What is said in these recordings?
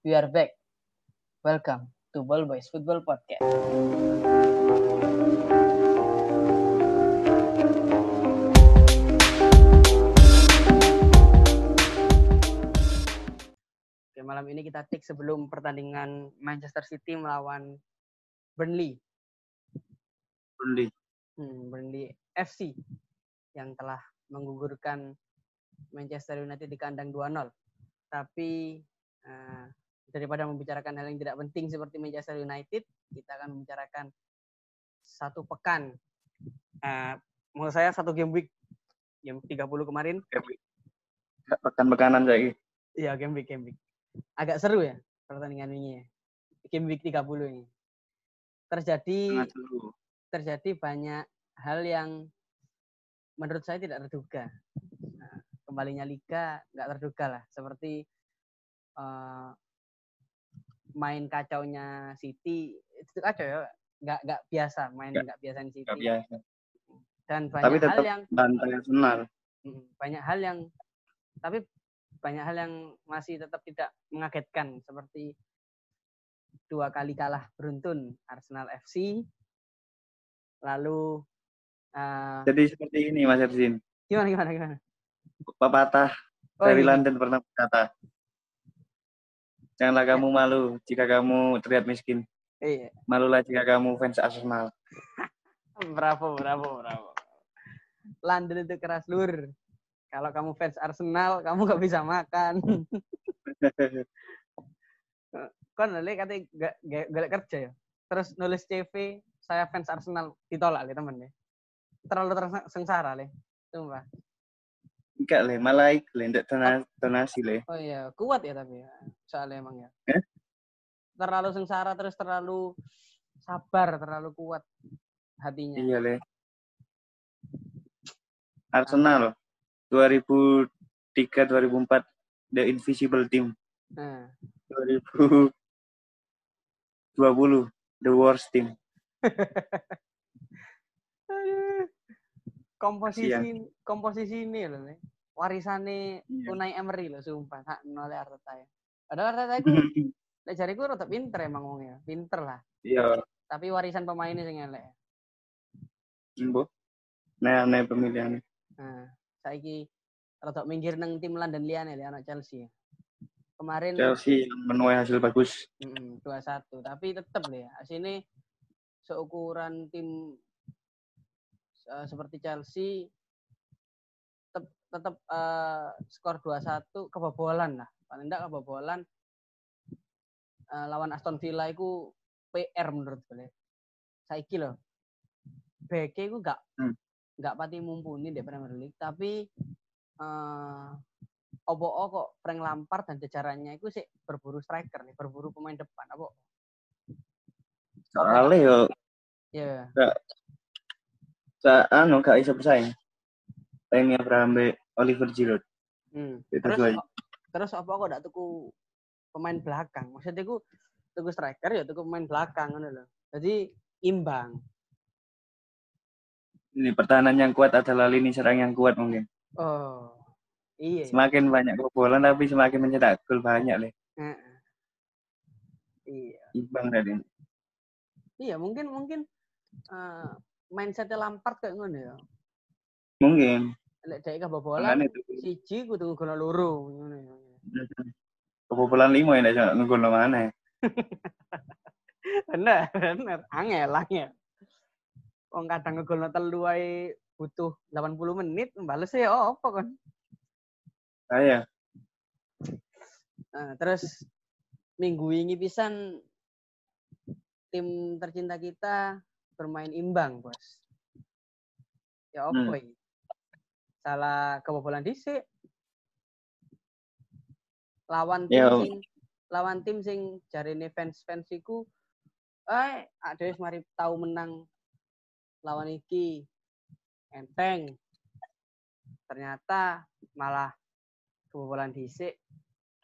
we are back. Welcome to Ball Boys Football Podcast. Oke, malam ini kita take sebelum pertandingan Manchester City melawan Burnley. Burnley. Hmm, Burnley FC yang telah menggugurkan Manchester United di kandang 2-0. Tapi eh, daripada membicarakan hal yang tidak penting seperti Manchester United, kita akan membicarakan satu pekan. Eh, menurut saya satu game week game 30 kemarin. Pekan-pekanan saya. Iya, game week, game week. Agak seru ya pertandingan ini ya. Game week 30 ini. Terjadi terjadi banyak hal yang menurut saya tidak terduga. Nah, kembalinya liga nggak terduga lah, seperti eh, main kacaunya City itu kacau ya, nggak nggak biasa main Nggak- biasa City. Nggak biasa. Dan Tapi banyak hal tetap yang bantai Arsenal. Banyak hal yang tapi banyak hal yang masih tetap tidak mengagetkan seperti dua kali kalah beruntun Arsenal FC lalu eh, Jadi seperti ini Mas Erzin. gimana gimana gimana Pepatah Oh, dari iya. London pernah berkata. Janganlah kamu malu jika kamu terlihat miskin. iya. Malulah jika kamu fans Arsenal. bravo bravo bravo. London itu keras lur. Kalau kamu fans Arsenal kamu nggak bisa makan. Kan lele katanya gak, gak, gak kerja ya? Terus nulis CV saya fans Arsenal. Ditolak le temen ya terlalu tersengsara le sumpah Enggak le, malah ik le, ndak dona- donasi le. oh iya kuat ya tapi ya soalnya emang ya Eh? terlalu sengsara terus terlalu sabar terlalu kuat hatinya Iya le. Arsenal 2003 2004 The Invisible Team. nah 2020 The Worst Team. Aduh. komposisi komposisi ini loh Le. Warisane Iya. Unai Emery loh sumpah tak nolak Arteta ya padahal Arteta itu lek jariku rada pinter emang wongnya pinter lah Iya, tapi warisan pemainnya sing elek Mbok. Nah, nah pemilihan. nah saiki rada minggir nang tim London liyane le anak Chelsea kemarin Chelsea yang menuai hasil bagus. mm, 2-1 tapi tetep le ya sini seukuran tim eh, seperti Chelsea tetep tetep eh, skor 2-1 kebobolan lah. Paling enggak kebobolan eh, lawan Aston Villa itu PR menurut gue. Saiki loh BK itu enggak Hmm. enggak pati mumpuni di Premier League. Tapi eh opo kok Frank Lampard dan jajarannya itu sih berburu striker nih berburu pemain depan apa? Soalnya yo, ya sa anu gak bisa bersaing. Pengen Abraham Oliver Giroud. Hmm. Itu Terus terus apa kok ndak tuku pemain belakang? Maksudnya ku tuku striker ya tuku pemain belakang ngono lho. Jadi imbang. Ini pertahanan yang kuat adalah lini serang yang kuat mungkin. Oh. Iya. ya. Semakin banyak kebobolan tapi semakin mencetak gol banyak le. Heeh. Iya. Imbang tadi. Iya, mungkin mungkin eh mindsetnya Lampard kayak ngono ya. Mungkin. Lek dhek kebobolan siji kudu gol loro ngono ya. Kebobolan lima ya ndak ngegol mana. Bener, bener. Angel, angel. Wong kadang ngegolno telu ae butuh 80 menit, bales ya apa kan. Saya Nah, terus minggu ini pisan tim tercinta kita bermain imbang, Bos. Ya apa Hmm. ini? Salah kebobolan dhisik. Lawan tim Ya. sing lawan tim sing jarine fans-fans iku eh ada mari tahu menang lawan iki enteng. Ternyata malah kebobolan dhisik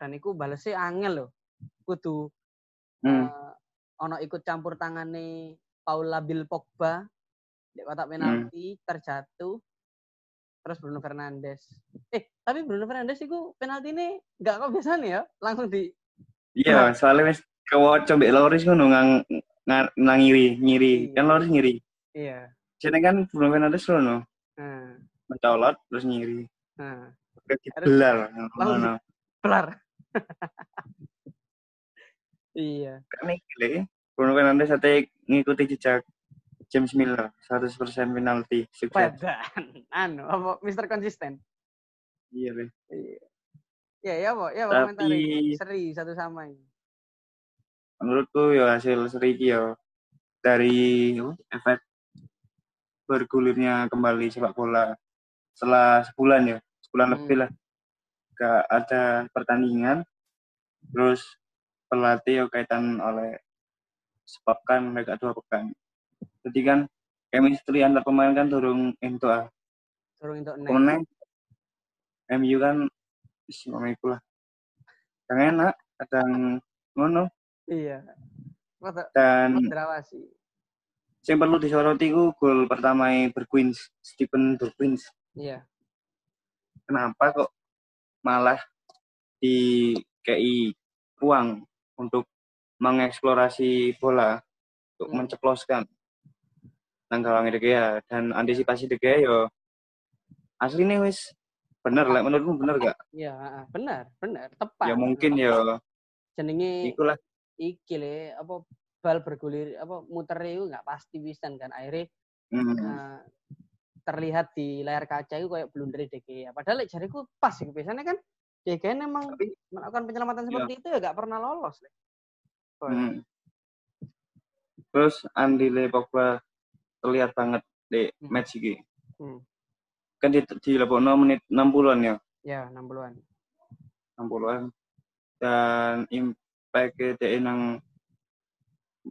dan iku balesnya angel loh. Kudu hmm. eh, ono ikut campur tangane Paula Bill Pogba di kotak penalti terjatuh terus Bruno Fernandes. Eh, tapi Bruno Fernandes itu penalti ini nggak kok biasa nih ya, langsung di Iya, soalnya wis kewoco mbek Loris ngono ngang nang ngiri, ngiri. Iya. Kan Loris ngiri. Iya. Jadi kan Bruno Fernandes ngono, Nah, mencolot terus ngiri. nah. Kayak dibelar ngono. Belar. iya. Kan iki le, Bruno Fernandes ate ngikuti jejak James Miller 100% penalti sukses. Badan. Anu, apa Mister Konsisten? Iya, Le. Iya. Ya, ya, Pak. Ya, Tapi-. Seri satu sama ini. Menurutku ya hasil seri iki ya dari apa, efek bergulirnya kembali sepak bola setelah sebulan ya, sebulan Hmm. lebih lah. Gak ada pertandingan, terus pelatih ya kaitan oleh sebabkan mereka dua pekan. Jadi kan chemistry antar pemain kan turun into ah. Untuk neng. Kemenang MU kan ngono iku lah. Yang enak, kadang ngono Iya. Dan Drawasi. yang perlu disoroti ku gol pertama Berquins, Stephen Berquins. Iya. Kenapa kok malah di KI ruang untuk mengeksplorasi bola untuk Hmm. menceploskan nang gawang De Gea dan antisipasi De Gea yo aslinya wis bener lah menurutmu bener gak? Iya, heeh. benar, benar, tepat. Ya mungkin yo jenenge ikulah iki le apa bal bergulir apa muter itu nggak pasti pisan kan akhirnya hmm, eh, terlihat di layar kaca itu kayak blunder De Gea. Padahal lek jariku pas sih biasanya kan De Gea memang Tapi- melakukan penyelamatan seperti itu ya nggak pernah lolos. Le. Hmm. Terus Andy Le Pogba terlihat banget di Hmm. match ini. Hmm. Kan di, di Lebokno menit 60-an ya. Ya, 60-an. 60-an dan impact DE nang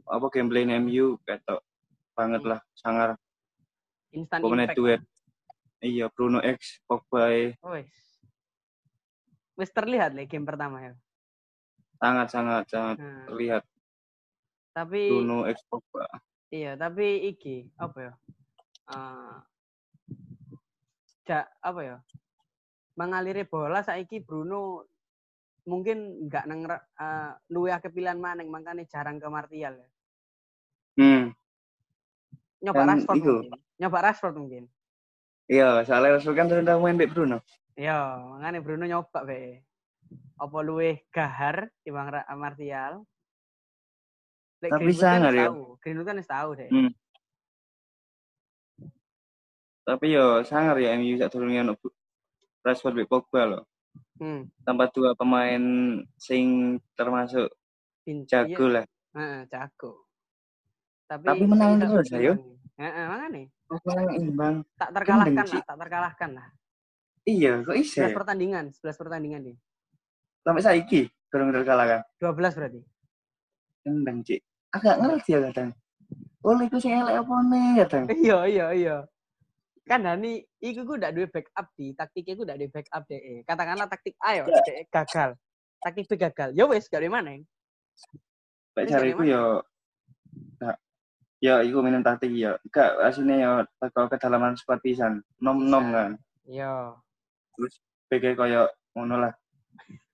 apa gameplay MU ketok banget Hmm. lah sangar Instant menit impact. duet iya Bruno X Pogba Wes. Wes terlihat le game pertama ya. sangat sangat sangat Nah, terlihat tapi Bruno X Pogba iya, tapi iki apa ya? Eh ja, apa ya? Mengaliri bola saiki Bruno mungkin nggak nang uh, luwe akeh pilihan maneng makanya jarang ke Martial ya. hmm Nyoba Kan Rashford iku. mungkin. Nyoba Rashford mungkin. iya soalnya Rasul kan sudah main Mbak Bruno Iya, makanya Bruno nyoba be. Apa luwe gahar timbang Ra- Martial? Tapi kan wis ya. tahu. Greenwood kan wis tahu deh. Hmm. tapi yo sangar ya MU sak turunnya no Rashford Mbak Pogba loh Hmm. tanpa dua pemain sing termasuk Pin- jago lah Iya, heeh, jago. Tapi Tapi menang terus, ayo. menang. Heeh, Pogba yang imbang tak terkalahkan Gendeng, lah, tak terkalahkan lah. iya kok bisa 11 pertandingan, 11 pertandingan nih. sampai saiki kurang terkalahkan 12 berarti. Kendang, Cik. Agak ngerti ya kadang. Oh, iku sing elek apa nih kadang. Iya, iya, iya. Kan Dani, iku gue udah duwe backup di taktiknya gue udah duwe backup deh. Katakanlah taktik A yo, Ya. Gagal. Taktik B gagal. Ya wes, gak mana. Lek Ini cari iku yo gak ya iku minum taktik ya. Gak aslinya yo teko kedalaman squad pisan. Nom-nom Bisa. kan. Iya. BG koyo ngono lah.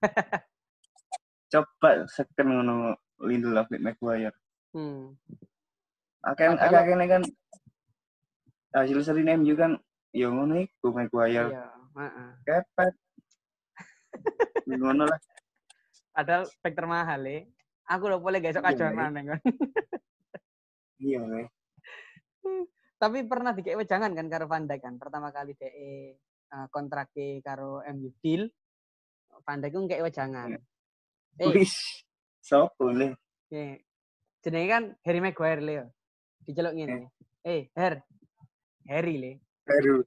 Coba seken ngono Lindelof Maguire. Hmm. Akan Padahal- agak kene kan hasil seri MU kan yo ngono iku Maguire. Iya, heeh. Kepet. ngono lah. Padahal back termahal ya. Aku udah boleh gak esok Iya, acuan iya. mana kan. Iya, weh. Tapi pernah dikek wejangan kan karo Van Dijk kan. Pertama kali DE uh, kontrak karo MU deal. Van Dijk ku kayak wejangan. Eh, Wis. Sopo le? Jenenge kan Harry Maguire le. Diceluk ngene. Eh, Her. Harry le. Baru.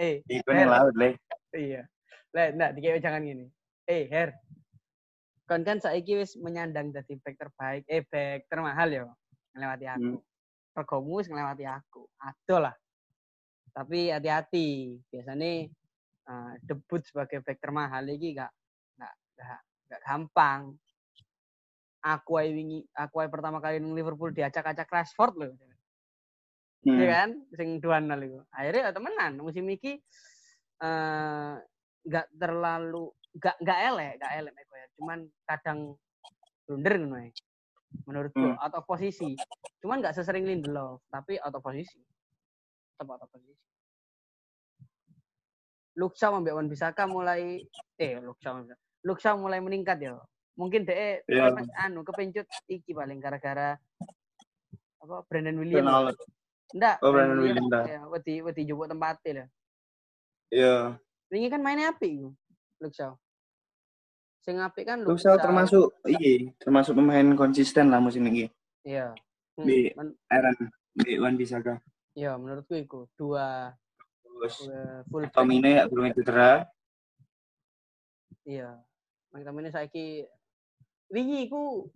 Eh, Iku Her. ning laut le. Iya. Lah, ndak dikek jangan gini. Eh, Her. Kon kan saiki wis menyandang dadi back terbaik, eh back termahal yo. Ngelewati aku. Regomu wis ngelewati aku. Aduh lah. Tapi hati-hati. Biasanya eh, debut sebagai back termahal iki gak gak gak, gak gampang. Aku wingi, aku pertama kali nang Liverpool diacak-acak Rashford loh. Hmm. Iya kan? Sing 2-0 iku. Akhirnya ya temenan musim iki eh nggak terlalu nggak nggak elek nggak elek Maguire cuman kadang blunder ngono menurutku Hmm. out of posisi cuman nggak sesering Lindelof tapi out of posisi tetap out of posisi Luxa ambek Wan Bisaka mulai eh Luxa Wan Bisaka. Luxa mulai meningkat ya mungkin deh Iya. anu kepencut iki paling gara-gara apa Brandon Williams Ronaldo. Enggak, Oh, Brandon Williams. Ya, wedi wedi jupuk tempatnya lah. Iya. Wingi kan mainnya iku. Luxau. Sing apik kan Luxau termasuk iya, termasuk pemain konsisten lah musim ini. Iya. Hmm, di- Aaron di Wan Bisaka. Iya, menurutku iku dua, Terus. Tomine ya belum cedera. Iya. McTominay saiki wingi iku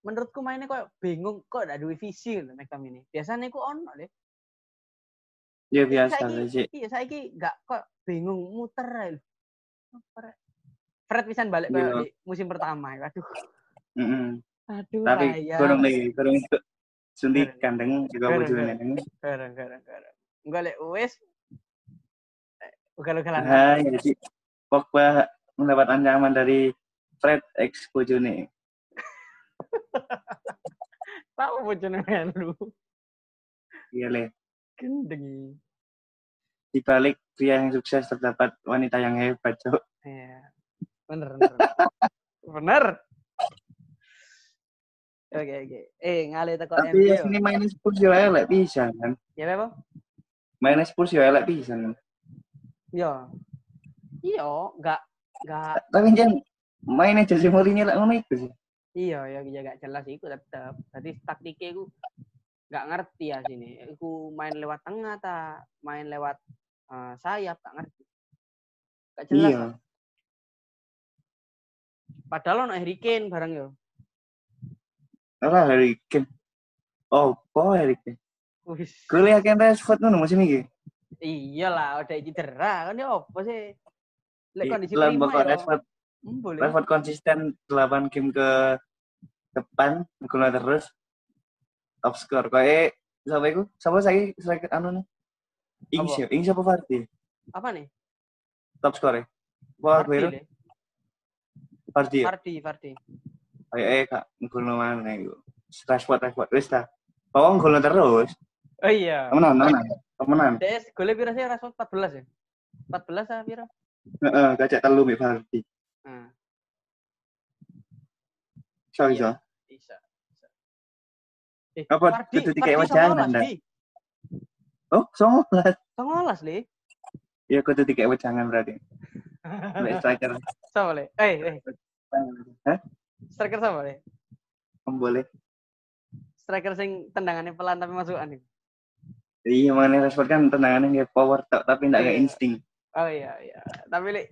menurutku mainnya kok bingung kok ada duwe visi lho McTominay. Biasanya iku ono lho. Ya biasa sih. Iya, saiki enggak kok bingung muter lho. Fred pisan balik Iya. kayak di musim pertama. Aduh. Mm-mm. Aduh, Tapi kurang nih, kurang itu suntik kandang juga Kurang, bojone. Garang, garang, garang. Enggak lek wes. eh, Ugal-ugalan. Hai, jadi Pogba mendapat ancaman dari Fred ex bojone. Tahu bojone lu. Iya le. Gendeng. Di balik pria yang sukses terdapat wanita yang hebat, Cok. Iya. Bener, bener. bener. Oke, oke. Eh, ngalih teko Tapi MU. sini main Spurs yo elek pisan kan. Ya, apa? Main Spurs yo elek pisan. kan. Iya. Iya, enggak enggak Tapi jan mainnya Jose Mourinho lek ngono iku sih. iya ya ya gak jelas iku tetep. Berarti taktiknya iku nggak ngerti ya sini. Iku main lewat tengah ta, main lewat eh, sayap tak ngerti. Gak jelas. Iya. lah. Padahal ono Harry Kane bareng yo. Ora Harry Kane. Oh, kok Harry Kane? Wis. Gue lihat kan Rashford ngono musim iki. Iyalah, udah cedera kan ya apa sih? Lek Iya, kondisi Lan prima ya. Rashford Hmm, boleh. Rashford konsisten 8 game ke depan gol terus top score. Kayak siapa itu siapa saya striker anu nih? Ings ya Ings apa Vardy? Apa nih? top score ya? Wah gue Le. Vardy ya? Vardy, Vardy. kayak eh kak. Gol mana itu Rashford Rashford. Wis ta Pawang gol terus. Oh iya. temenan temenan. Temenan. DS golnya pira sih? Rashford 14 ya? 14 ah pira? Heeh gajak telu mbek Vardy Nah, so Iya. iso bisa. bisa. Eh, Apa, kudu Vardy wajangan, 19, dah? Di. oh songo lah 19, Le. ya kudu dikek wejangan berarti mbek striker Sama, Le. Eh, eh, Hah? striker sama, Le. Om boleh Striker sing tendangannya pelan tapi masukan itu. Iya, makanya Rashford kan tendangannya kayak power tok, tapi enggak kayak Iya. insting. Oh iya, iya. Tapi Le,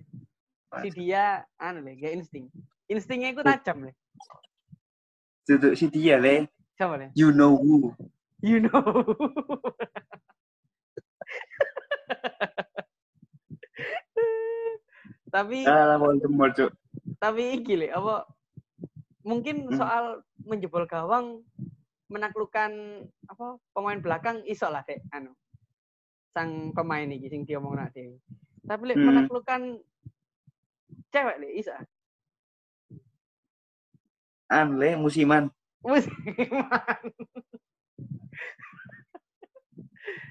si dia anu Le, kayak insting. Instingnya itu tajam, Le. Duduk si dia, le. Sama, Le. You know who. You know. tapi Ah, Cuk. tapi iki Le, apa mungkin Hmm. soal menjebol gawang menaklukkan apa pemain belakang iso lah dek anu sang pemain iki sing diomong nak dhewe. Tapi lek Hmm. menaklukkan cewek le iso. An, le, musiman. Musiman.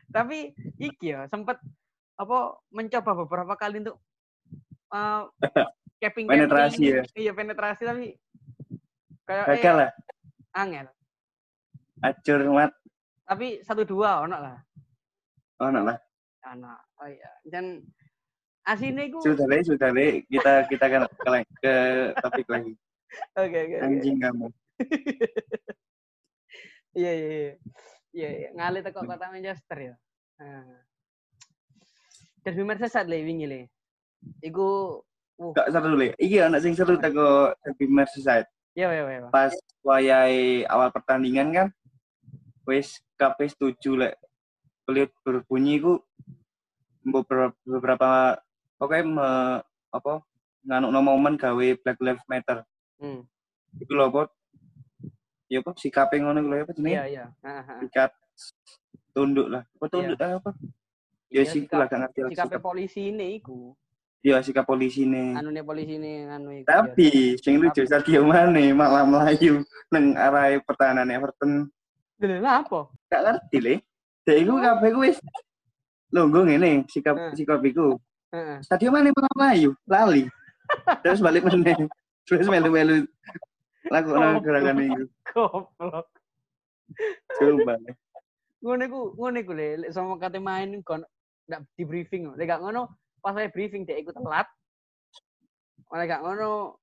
Tapi iki ya sempat apa mencoba beberapa kali untuk uh, capping Penetrasi ya. Iya penetrasi tapi kayak eh, Gagal lah. angel. Acur, mat. Tapi satu dua ono lah. Nak lah. Anak. Oh iya. Dan asine iku Sudah, le, sudah, le. Kita kita kan ke, ke topik lagi. Oke oke. oke. Anjing kamu. Iya iya iya. Iya iya. Ngalih teko kota Manchester ya. Nah. Derby Merseyside le wingi le. Iku uh, Gak seru, le. Iya, anak sing seru teko Derby Merseyside. ya ya ya. ya. Pas wayai awal pertandingan kan, wis kabeh setuju, le. Pelit berbunyi ku beberapa, beberapa pokoknya me, apa nganuk momen gawe Black Lives Matter. Hmm. Iku lho apa? Ya apa sikape ngono lho apa jenenge? Iya iya. Sikat tunduk lah. Apa tunduk ah, apa? Ya Iya, sih sikap- lah gak ngerti lah. Sikapnya sikap. polisi ini iku. Iya sikap polisi nih. Anu nih polisi nih anu iku. Tapi sing lucu Tapi- Sadio Mane malah melayu nang arah pertahanan Everton. Lha apa? Gak ngerti le. Dek iku kabeh ku wis lungguh ngene sikap Hmm. sikap iku. Sadio Mane malah melayu, lali. Terus balik meneh. Terus melu-melu lakukan Oh. gerakan itu. Goblok. Coba. Ngono iku, ngono iku le, lek sama kate main kon ndak di briefing. Lek gak ngono, pas saya briefing dek iku telat. Lek gak ngono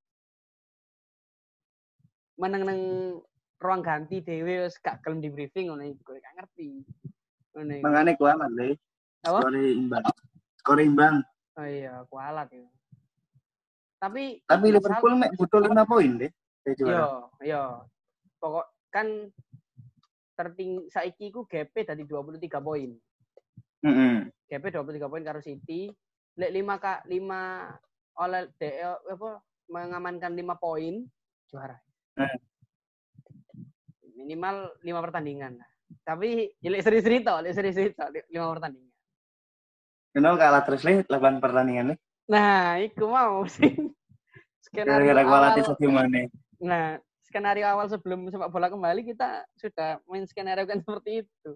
meneng nang ruang ganti dhewe wis gak gelem di briefing ngono iku gak ngerti. Ngono iku. Mangane kualat le. Apa? Skor imbang. Skor imbang. Oh iya, kualat ya. Tapi Tapi Liverpool mek butuh 5 poin deh. Yo, juara. yo. Pokok kan terting saiki ku GP dari 23 poin. Heeh. GP 23 poin karo City. Lek 5 ka 5 oleh DE apa mengamankan 5 poin juara. Hmm. Minimal 5 pertandingan. lah. Tapi ya lek seri-seri tok, lek seri-seri tok 5 pertandingan. Kenal kalah terus le 8 pertandingan le. Nah, iku mau sih. Skenario Gara-gara awal, Mane. nah, skenario awal sebelum sepak bola kembali kita sudah main skenario kan seperti itu.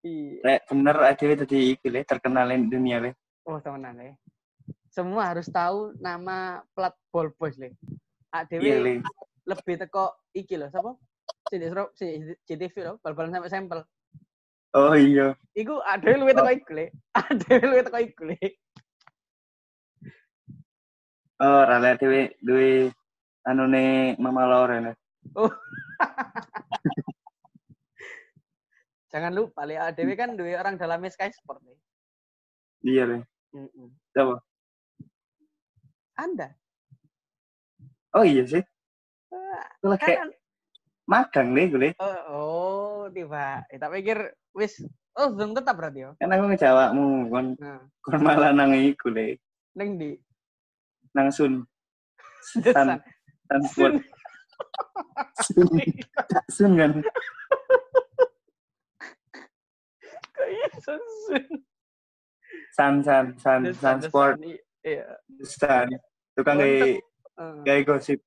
Iya. Bener adewe tadi iki le terkenal di dunia le. Oh, temenan ya. Semua harus tahu nama plat ball boys le. ADW Iya le. lebih teko iki loh, siapa? Sini Sro, sini JTV loh, bal-balan sampai sampel. Oh iya. Iku ADW luwih teko iku le. ADW luwih teko iku le. Oh, rale adewe duwe anune Mama Loren. le. Jangan lupa le, ADW kan duwe orang dalamnya Sky Sport le. Iya le. Siapa? Anda. Oh iya sih. Ah, Lah kayak Kan, magang le gue. oh, oh, tiba. Eh, tak pikir wis oh belum tetap berarti yo. Kan aku ngejawabmu kon Nah, kon malah nang iku le. neng di Nang Sun. Tan Sport. Sun. Cak Sun kan. Kayak sun. San San San San Sport. Iya. San. Tukang kayak Eh, kayak gosip.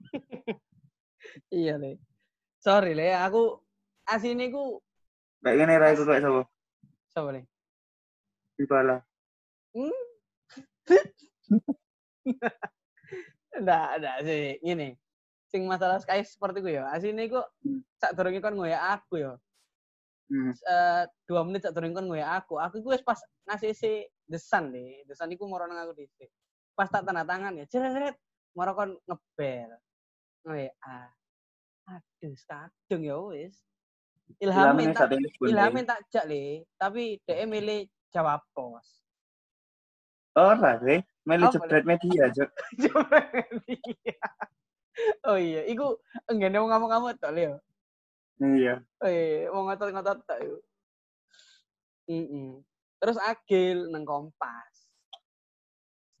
iya le. Sorry le, aku asine ku Kayak gini ra iku kayak sapa? sapa le? Dybala. Hmm? Nggak, nggak sih. Gini. Sing masalah Sky seperti ku ya. Asine ku Hmm. sak durunge kon ngoyak aku ya. Hmm. Eh, dua menit sak durunge kon ngoyak aku. Aku ku wis pas ngasih si desan deh. Desan iku moro nang aku dhisik. Pas tak tanda tangan ya, jeret moro kon ngebel. WA. Aduh, kadung ya wis. Ilhamin tak Le. Ilhamin tak jak le, tapi dia milih jawab pos. Ora sih. Meli Apa, jebret media, Jok. oh iya, iku enggak mau ngomong-ngomong tok Leo. Iya. Eh, mau ngotot-ngotot tok yo. Mm Terus Agil nang Kompas.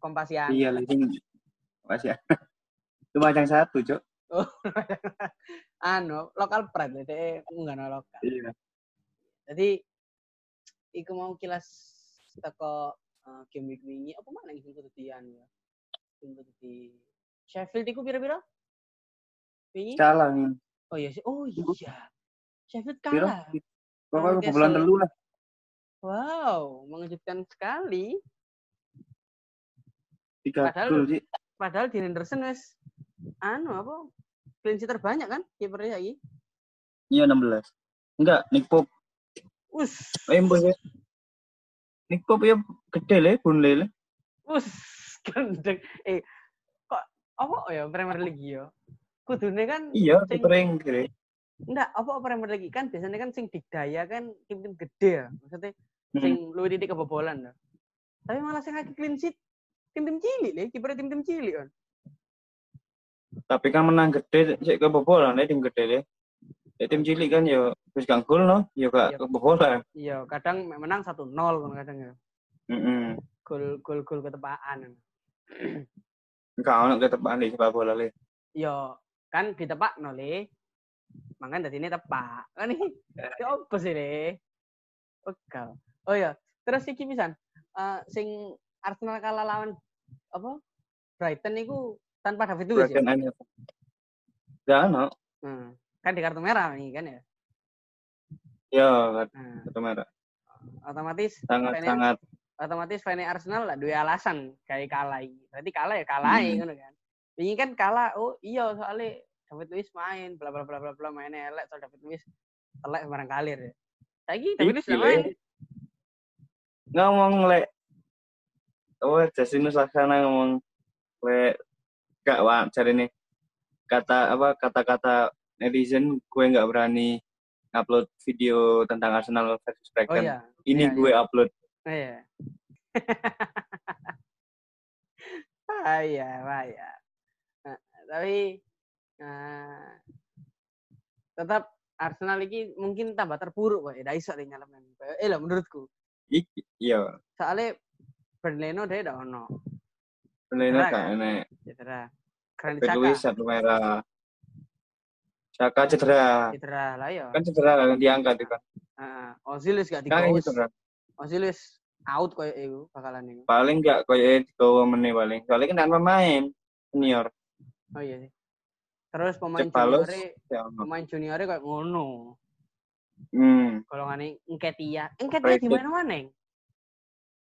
Kompas yang Iya lagi. Masih. Itu macam satu, Jok. anu lokal pride le, dia nggak lokal. Iya. Jadi iku mau kilas teko uh, game week wingi apa mana kudu dian ya. Sing kudu di Sheffield iku pira-pira? Wingi? Kalah nih. Oh iya sih. Oh iya. Sheffield Piro? kalah. Pokoknya bulan telu lah. Wow, mengejutkan sekali. Tiga Padahal- gol. Padahal di Henderson wes anu apa? Clean sheet terbanyak kan kipernya lagi. Iya 16. Enggak, Nick Pope. Us, Eh, mbok ya. Nick Pope ya gede le, Burnley le. us, gendeng. Eh, kok apa ya Premier League ya? Kudune kan Iya, kering kira. enggak apa Premier League kan biasanya kan sing digdaya kan tim-tim gede ya. Maksudnya sing luwih didik kebobolan ya. Tapi malah sing lagi clean sheet tim-tim cilik le, kiper tim-tim cilik kan. Tapi kan menang gede, sik kebobolan le tim gede le. Ya, tim cilik kan ya wis gak gol no, ya gak Iya. kebobolan. Iya, kadang menang 1-0 kan kadang ya. Heeh. Gol gol gol ketepaan. Enggak ono ketepaan di sepak bola le. Yo, kan ditepak no le. Mangan dari ini tepak. Kan ini ya apa sih le? Oke. Oh ya, terus iki pisan. Eh sing Arsenal kalah lawan apa? Brighton itu tanpa David Luiz ya? Gak ono. Hmm. Kan di kartu merah nih kan ya. Ya, Nah, kartu merah. otomatis Sangat Fane- sangat otomatis fans Arsenal lah dua alasan kayak kalah. Berarti kalah ya kalah Hmm. ngono kan. Ini kan kalah, oh iya soalnya David Luiz main, bla bla bla bla bla mainnya elek soal David Luiz telek sembarang kalir ya. Saiki David Luiz main. Le. ngomong lek oh Justinus Laksana ngomong lek gak wajar ini kata apa kata-kata netizen gue nggak berani upload video tentang Arsenal versus Oh Brighton iya. ini iya, gue upload Oh, iya. ah iya, ah, iya. Nah, tapi eh, tetap Arsenal ini mungkin tambah terpuruk kok. Tidak iso deh nyalakan. Eh lah menurutku. iki iya Soalnya Bernardo dia tidak ono. gak kan? enek Cedera. Luiz Saka. satu merah Saka cedera Cedera lah ya. kan cedera kan diangkat itu kan Heeh. Ozil gak gitu kan Ozil out koyo iku bakalan iku. paling gak koyo digawa meneh paling soalnya kan tanpa main senior Oh iya sih. Terus pemain Cebalos. junior ya pemain junior kayak ngono. hmm golongane Enketia. Enketia di Rated. mana mana?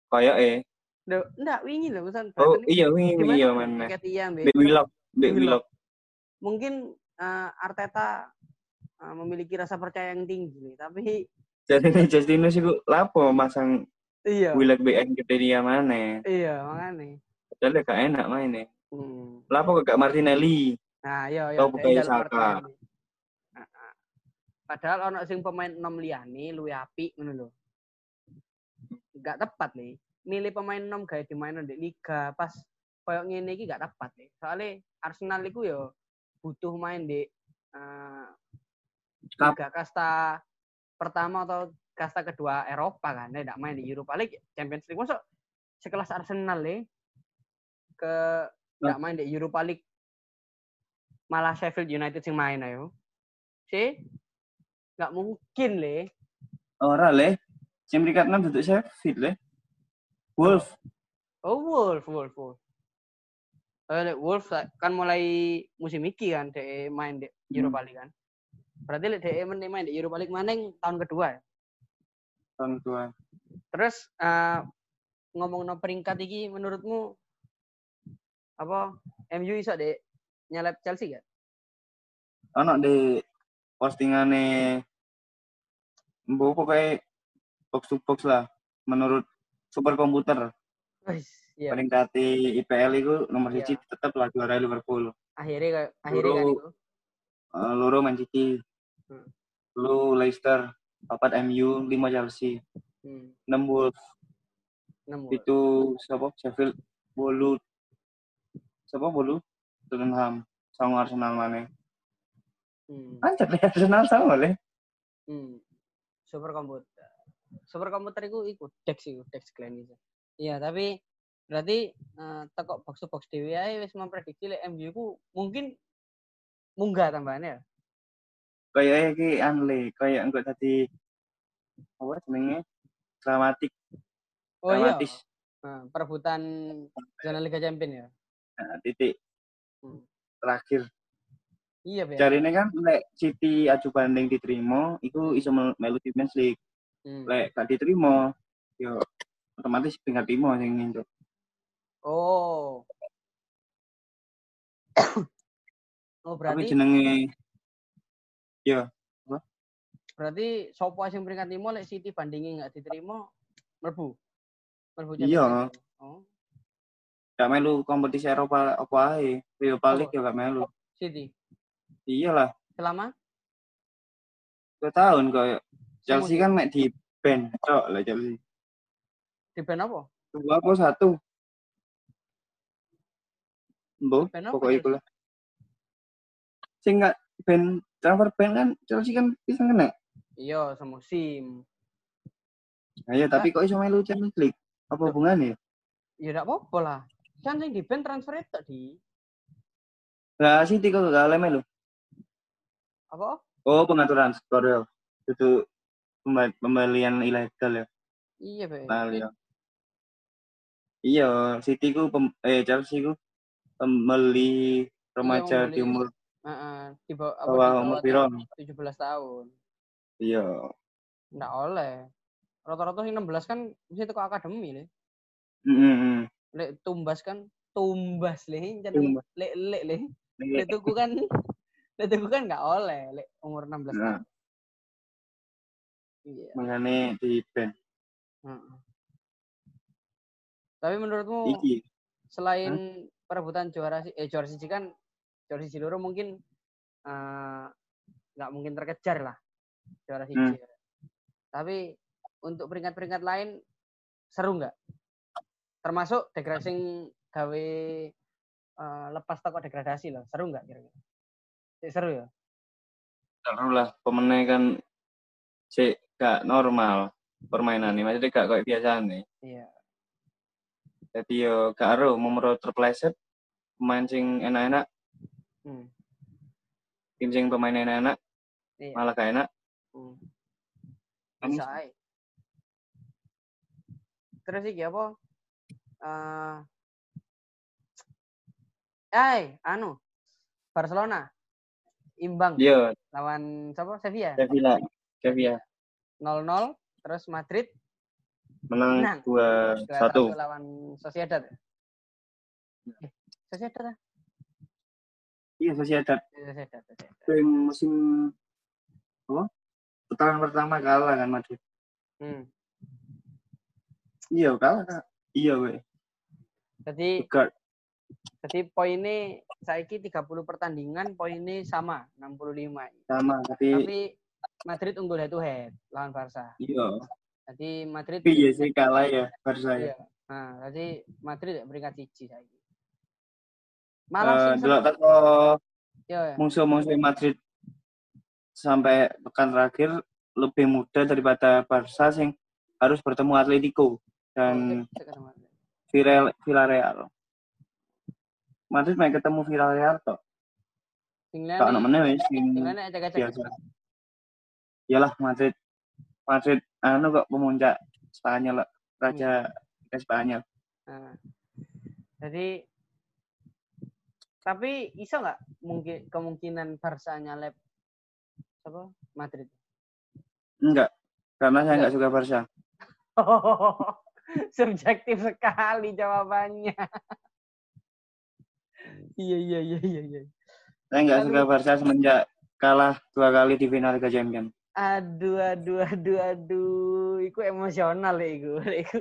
koyo eh Duh, enggak wingi lho pesan. oh iya wingi wingi ya mana Enketia Mbak Willock Willock. Willock Mungkin eh, Arteta eh, memiliki rasa percaya yang tinggi, tapi jadi nih Justinus itu lapo masang iya. Willock BN ke dia mana Iya, makanya. padahal gak enak main ya Hmm. lapo gak Martinelli Nah, iya iya. Bukayo njaluk Saka. Padahal ono sing pemain nom liyane luwih apik ngono lho. Enggak tepat nih. Milih pemain nom gawe dimaino di liga pas koyo ngene iki gak tepat nih. Soalnya Arsenal iku yo butuh main di eh, Cup. liga kasta pertama atau kasta kedua Eropa kan. Dia tidak main di Europa League, Champions League. Masuk sekelas Arsenal nih ke nggak main di Europa League malah Sheffield United sing main ayo. Si nggak mungkin le. ora le sing peringkat 6 duduk Sheffield le Wolf Oh Wolf, Wolf, Wolf. Eh, Wolf sa- kan mulai musim iki kan DE main di Europa League kan. Berarti DE men- main di Europa League maneng tahun kedua ya. tahun tua Terus eh ngomong no peringkat iki menurutmu apa MU iso deh nyalep Chelsea gak? ono di postingane mbok pokoknya box to box lah menurut super komputer Iya. peringkat IPL itu nomor Iya. siji tetap lah juara Liverpool Akhirnya akhirnya kan Loro. itu. Eh, loro Man City Hmm. lu Leicester papat MU lima Chelsea Hmm, enam Wolves itu siapa Sheffield bolu siapa bolu Tottenham sama Arsenal mana Hmm. anjir deh Arsenal sama le Hmm. Super komputer. Super komputer itu ikut Dex itu, Dex Glenn itu. Iya, tapi berarti eh teko box to box dhewe ae wis memprediksi lek MU ku mungkin munggah tambahannya ya. kayak iki anle kayak enggak tadi apa jenenge dramatik Oh iya. dramatis Nah, perebutan zona Liga Champion ya. Nah, titik Hmm. terakhir Iya, Be. Cari ini kan lek City aju banding diterima itu iso mel- melu Champions League Hmm. lek gak diterima yo otomatis tinggal timo sing ngintuk Oh. oh, tapi berarti jenenge berarti sopo sing peringkat lima lek City bandingi nggak diterima mlebu. Mlebu Iya. Oh, gak melu kompetisi Eropa apa ae? Europa League yo gak melu. City. iyalah. Selama? Dua tahun kok. Chelsea kan mek di ban cok lah Chelsea. Di band apa? dua apa satu Mbok, Ban pokoknya iku lah. Sing gak ban transfer ban kan Chelsea kan bisa kena. Iya, semusim. Nah, iya, tapi kok iso melu Champions League? Apa hubungannya? Ya enggak apa-apa lah. Kan sing di band transfer itu di Lah City kok gak oleh melu. apa? Oh, pengaturan skor ya. Itu pembelian ilegal ya. Iya, Be. Nah, ya. Iya, City ku pem, eh Chelsea ku pembeli remaja pembeli. di umur Heeh, di bawah umur piro? 17 tahun. Iya. Nggak oleh. Rata-rata sing 16 kan mesti teko akademi le. Heeh. Lek tumbas kan tumbas le lek lek le. Lek tuku kan lek tuku kan nggak oleh lek umur 16 Nah, tahun. Iya. di band. heeh. Tapi menurutmu Iki. selain perebutan juara si- eh juara siji kan juara siji loro mungkin eh, nggak mungkin terkejar lah juara siji. Tapi untuk peringkat-peringkat lain seru nggak? Termasuk degradasi gawe eh, lepas toko degradasi loh, seru nggak kira-kira? Seru ya? Seru lah, pemenang kan sih gak normal permainan ini, maksudnya gak kayak biasa nih. Iya. Jadi yo gak ero memero terpleset pemain sing enak-enak, Hmm. tim sing pemain enak-enak Iya. malah gak enak. Hmm. Bisa ae. Terus iki apa? Eh eh, anu. Barcelona imbang Iya, lawan siapa? Sevilla. Sevilla, Sevilla 0-0 terus Madrid menang. 2-1. 2-1 lawan Sociedad. Eh, Sociedad? Iya, Sociedad. Sociedad, musim apa? Putaran pertama kalah kan Madrid. Hmm. Iya, kalah Kak. Iya, weh. Jadi Juga jadi poinnya saiki 30 pertandingan poinnya sama 65. sama, tapi Tapi Madrid unggul head to head lawan Barca. iya. Jadi Madrid iya sih kalah ya Barca ya. Iya. Nah, jadi Madrid peringkat siji saiki. Eh, Malah sing delok seru- teko Yo, yo. musuh-musuh Madrid sampai pekan terakhir lebih mudah daripada Barca yang harus bertemu Atletico dan Oh, ketemu. Villarreal. Madrid main ketemu Villarreal. Sing Tak ono meneh wis sing sing. Iyalah Madrid. Madrid anu kok pemuncak Spanyol Raja Hmm. Spanyol. Nah, jadi tapi iso nggak mungkin kemungkinan Barca nyalep apa Madrid? Enggak. Karena saya enggak suka Barca. Subjektif sekali jawabannya. iya iya iya iya iya. Saya enggak Aduh. suka Barca semenjak kalah dua kali di final Liga Champions. Aduh aduh aduh aduh, iku emosional ya iku. Iku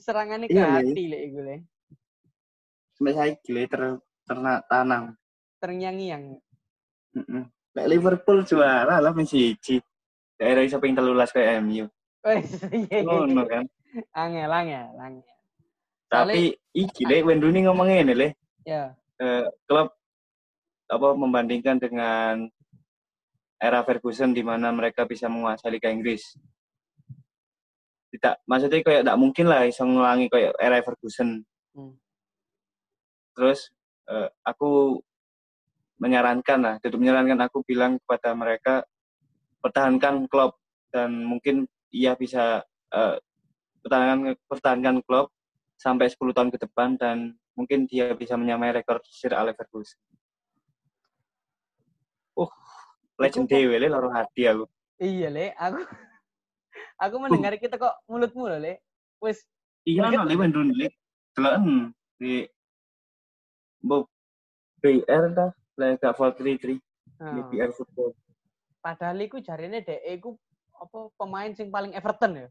serangannya ke Iya, hati lek iku le. Sampai saya gile ter ternak tanam. Terngiang-ngiang. Heeh. Lek Liverpool juara lah mesti siji. Daerah iso ping 13 kayak MU. Wes iya iya. Ngono kan. Angel angel angel. Tapi iki lek Wayne Rooney ngomong ngene le, Ya. eh, klub apa membandingkan dengan era Ferguson di mana mereka bisa menguasai Liga Inggris. Tidak, maksudnya kayak tidak mungkin lah iso ngulangi kayak era Ferguson. Hmm. Terus eh, aku menyarankan lah, tutup menyarankan aku bilang kepada mereka pertahankan klub dan mungkin ia bisa eh, pertahankan pertahankan klub sampai 10 tahun ke depan dan mungkin dia bisa menyamai rekor Sir Alex Ferguson. Uh, legend dewe le loro hati aku. Iya le, aku aku mendengar kita kok mulutmu loh le. Wes Iya no, le Rooney le. Deloken di Bob BR dah, le gak 433 di nah, BR football. padahal iku jarine dek iku apa pemain sing paling Everton ya.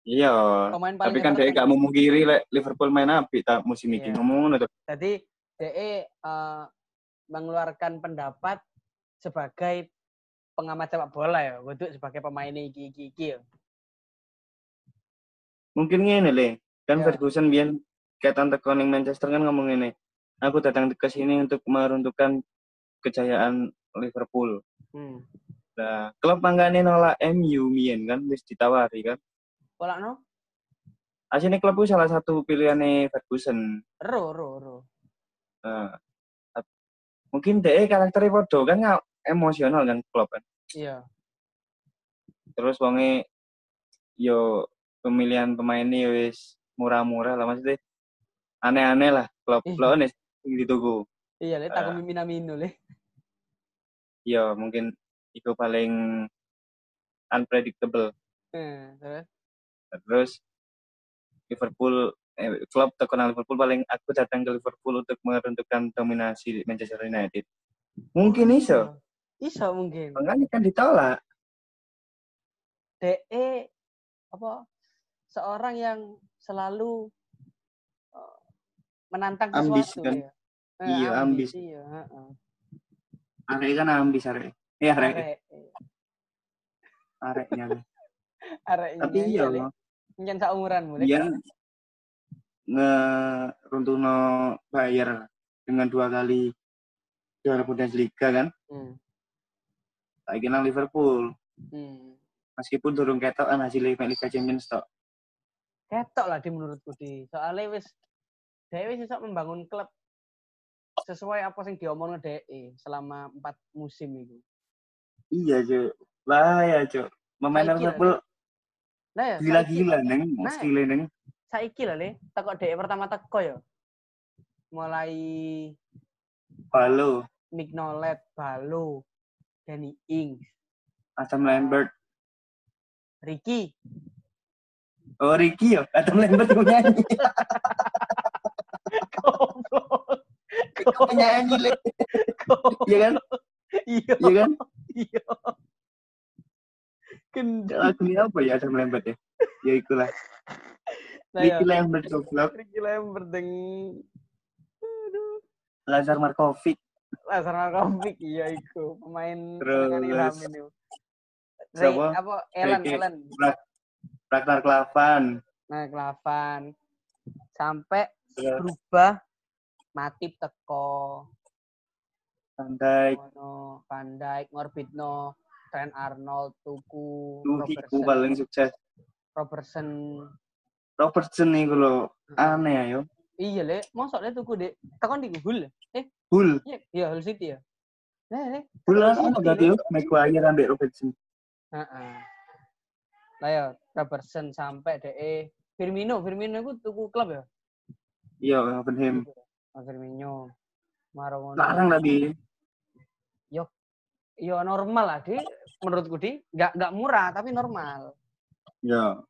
Iya, Pemain paling tapi kan Everton. gak memungkiri le Liverpool main api tak musim ini Iya. ngomong ngono tuh. Jadi DE eh, mengeluarkan pendapat sebagai pengamat sepak bola ya, untuk sebagai pemain iki iki iki ya. Mungkin ngene le, kan Ya. Ferguson biyen kaitan teko ning Manchester kan ngomong ngene. Aku datang ke sini untuk meruntuhkan kejayaan Liverpool. Hmm. Nah, klub manggane nolak MU mien kan wis ditawari kan. Pola no? Asline klub itu salah satu pilihannya Ferguson. Ro ro ro. Nah, mungkin DE karakternya podo kan nggak emosional kan klub kan. Iya. Terus wonge yo pemilihan pemainnya wis murah-murah lah maksudnya aneh-aneh lah klub-klub nih di. Iya, le Eh. Takumi Minamino le. Iya, mungkin itu paling unpredictable. Eh, terus Terus Liverpool eh, klub terkenal Liverpool paling aku datang ke Liverpool untuk menentukan dominasi Manchester United. Mungkin iso. Iso mungkin. Makanya kan ditolak. DE apa seorang yang selalu eh, menantang Ambis, sesuatu kan? ya. Eh, Iya, ambis. Iya, heeh. Arek kan ambis arek. Iya arek. Arek. Areknya. Arek Tapi iya loh. Nyen saumuran mulai. Dia ngeruntuhno Bayer dengan dua kali juara Bundesliga kan. Hmm. Lagi nang Liverpool. Hmm. Meskipun durung ketokan hasil Liga Champions tok. Ketok lah di menurutku di. Soalnya wis DE wis iso membangun klub sesuai apa sing diomongno DE selama empat musim itu. Iya, Cuk. Bahaya, Cuk. Pemain Liverpool Nah ya, gila-gila neng, Nah. skillnya neng. Saiki lah le, teko DE pertama teko ya. Mulai Halo, Nick Nolet, Balo, Danny Ings, Adam Lambert. Ricky, Oh, Ricky ya, Adam Lambert yang nyanyi. goblok. Penyanyi, Le. Iya kan? Iya, Iya kan? iya. Gendut. Lagunya apa ya Adam Lambert ya? Ya itulah. Nah, ya. Ricky Lambert goblok. Ricky Lambert deng Aduh. Lazar Markovic. Lazar Markovic iya iku pemain dengan Ilham itu. Siapa? Apa Ellen. Ellen Ragnar Klavan. nah Klavan sampai Terus berubah Matip teko ngono Van Dijk ngorbitno Trent Arnold tuku Robertson paling sukses. Robertson Robertson nih kalau aneh ayo. Iya le mosok le tuku dek takon di Hull eh Hull. iya iya Hull City ya nah le Hull City, berarti Le. yuk? Maguire ambek Robertson. Heeh. Lah ya Robertson sampai DE Firmino, Firmino itu tuku klub ya? Iya, Hoffenheim. Oh, Firmino. Maromono. Larang tapi. Ya normal lah, Di. Menurutku, Di. Nggak, nggak murah, tapi normal. Ya,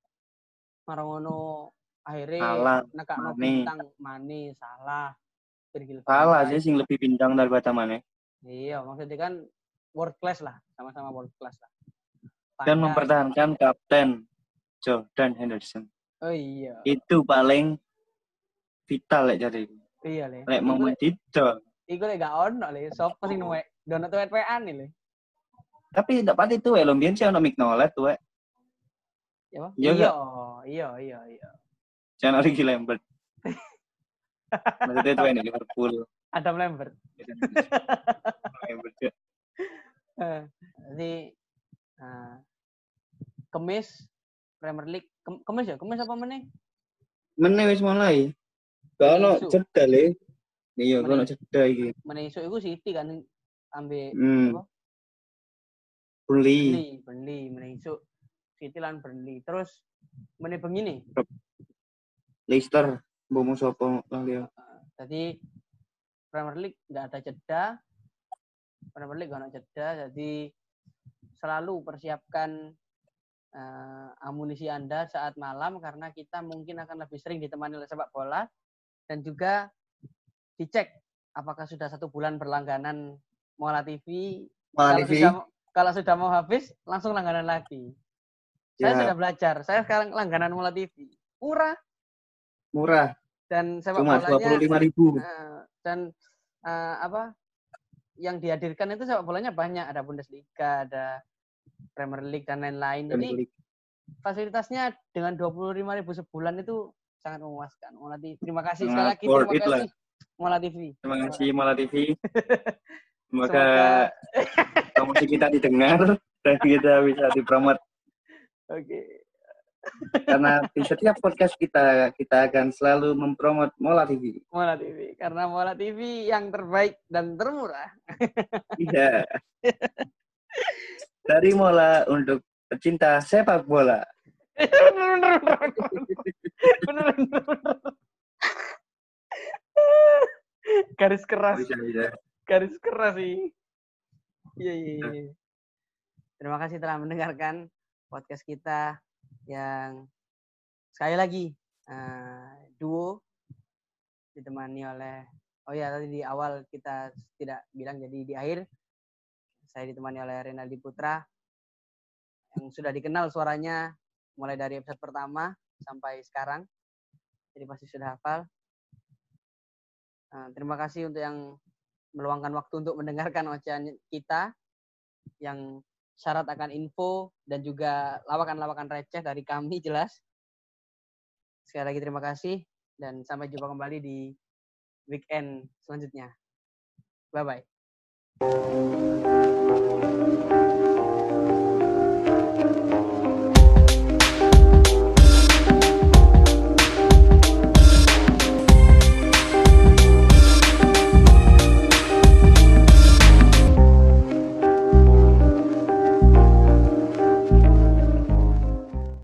Maromono akhirnya Salah, nekakno Mane. bintang Mane, salah. Virgil salah sih sing lebih bintang daripada mana. Iya, maksudnya kan world class lah. Sama-sama world class lah. Dan Van Dijk. mempertahankan kapten Jordan Henderson. Oh iya. Itu paling vital lek jadi. Iya, Le. Lek lek- didol. Iku lek gak ono, Le. Sopo sing nuwek? Dono tuwet-tuwekan nih, Le. Tapi ndak pati tuh lho mbiyen sih ono Mignolet tuh. Ya, apa? Iya iya, iya, iya, iya. Jangan Ricky Lambert. Maksudnya tuh ini Liverpool. Adam Lambert. Lambert ya. Eh, Jadi eh, Kemis Premier League Kem- Kemis ya Kemis apa meneh Meneh wis mulai. Gak ono cedal le. Iya, gak ono cedal iki. meneh isu iku City kan ambil Hmm. Apa? Burnley. Burnley Burnley meneh isu City lan Burnley terus meneh bengi nih Leicester. Bomo sopo lali jadi Premier League nggak ada jeda. Premier League nggak ada jeda. Jadi selalu persiapkan eh, amunisi Anda saat malam karena kita mungkin akan lebih sering ditemani oleh sepak bola. Dan juga dicek apakah sudah satu bulan berlangganan Mola TV Malah kalau TV. sudah kalau sudah mau habis langsung langganan lagi. Saya Ya. sudah belajar. Saya sekarang langganan Mola TV murah Murah. dan sepak Cuma dua bolanya puluh lima ribu. Eh, dan eh, apa yang dihadirkan itu sepak bolanya banyak. Ada Bundesliga ada Premier League dan lain-lain. Jadi fasilitasnya dengan dua puluh lima ribu sebulan itu sangat memuaskan. Mola TV terima kasih sekali lagi. terima it lah. kasih Mola TV Terima kasih Mola TV. Semoga promosi kita didengar dan kita bisa dipromot oke karena di setiap podcast kita kita akan selalu mempromot Mola TV. Mola TV karena Mola TV yang terbaik dan termurah Iya. Dari Mola untuk pecinta sepak bola. bener bener bener, garis keras bisa bisa garis keras sih iya iya iya terima kasih telah mendengarkan podcast kita yang sekali lagi uh, duo ditemani oleh oh ya tadi di awal kita tidak bilang jadi di akhir saya ditemani oleh Renaldi Putra yang sudah dikenal suaranya mulai dari episode pertama sampai sekarang jadi pasti sudah hafal. Nah, terima kasih untuk yang meluangkan waktu untuk mendengarkan ocehan kita yang syarat akan info dan juga lawakan-lawakan receh dari kami jelas. Sekali lagi terima kasih dan sampai jumpa kembali di weekend selanjutnya. Bye bye.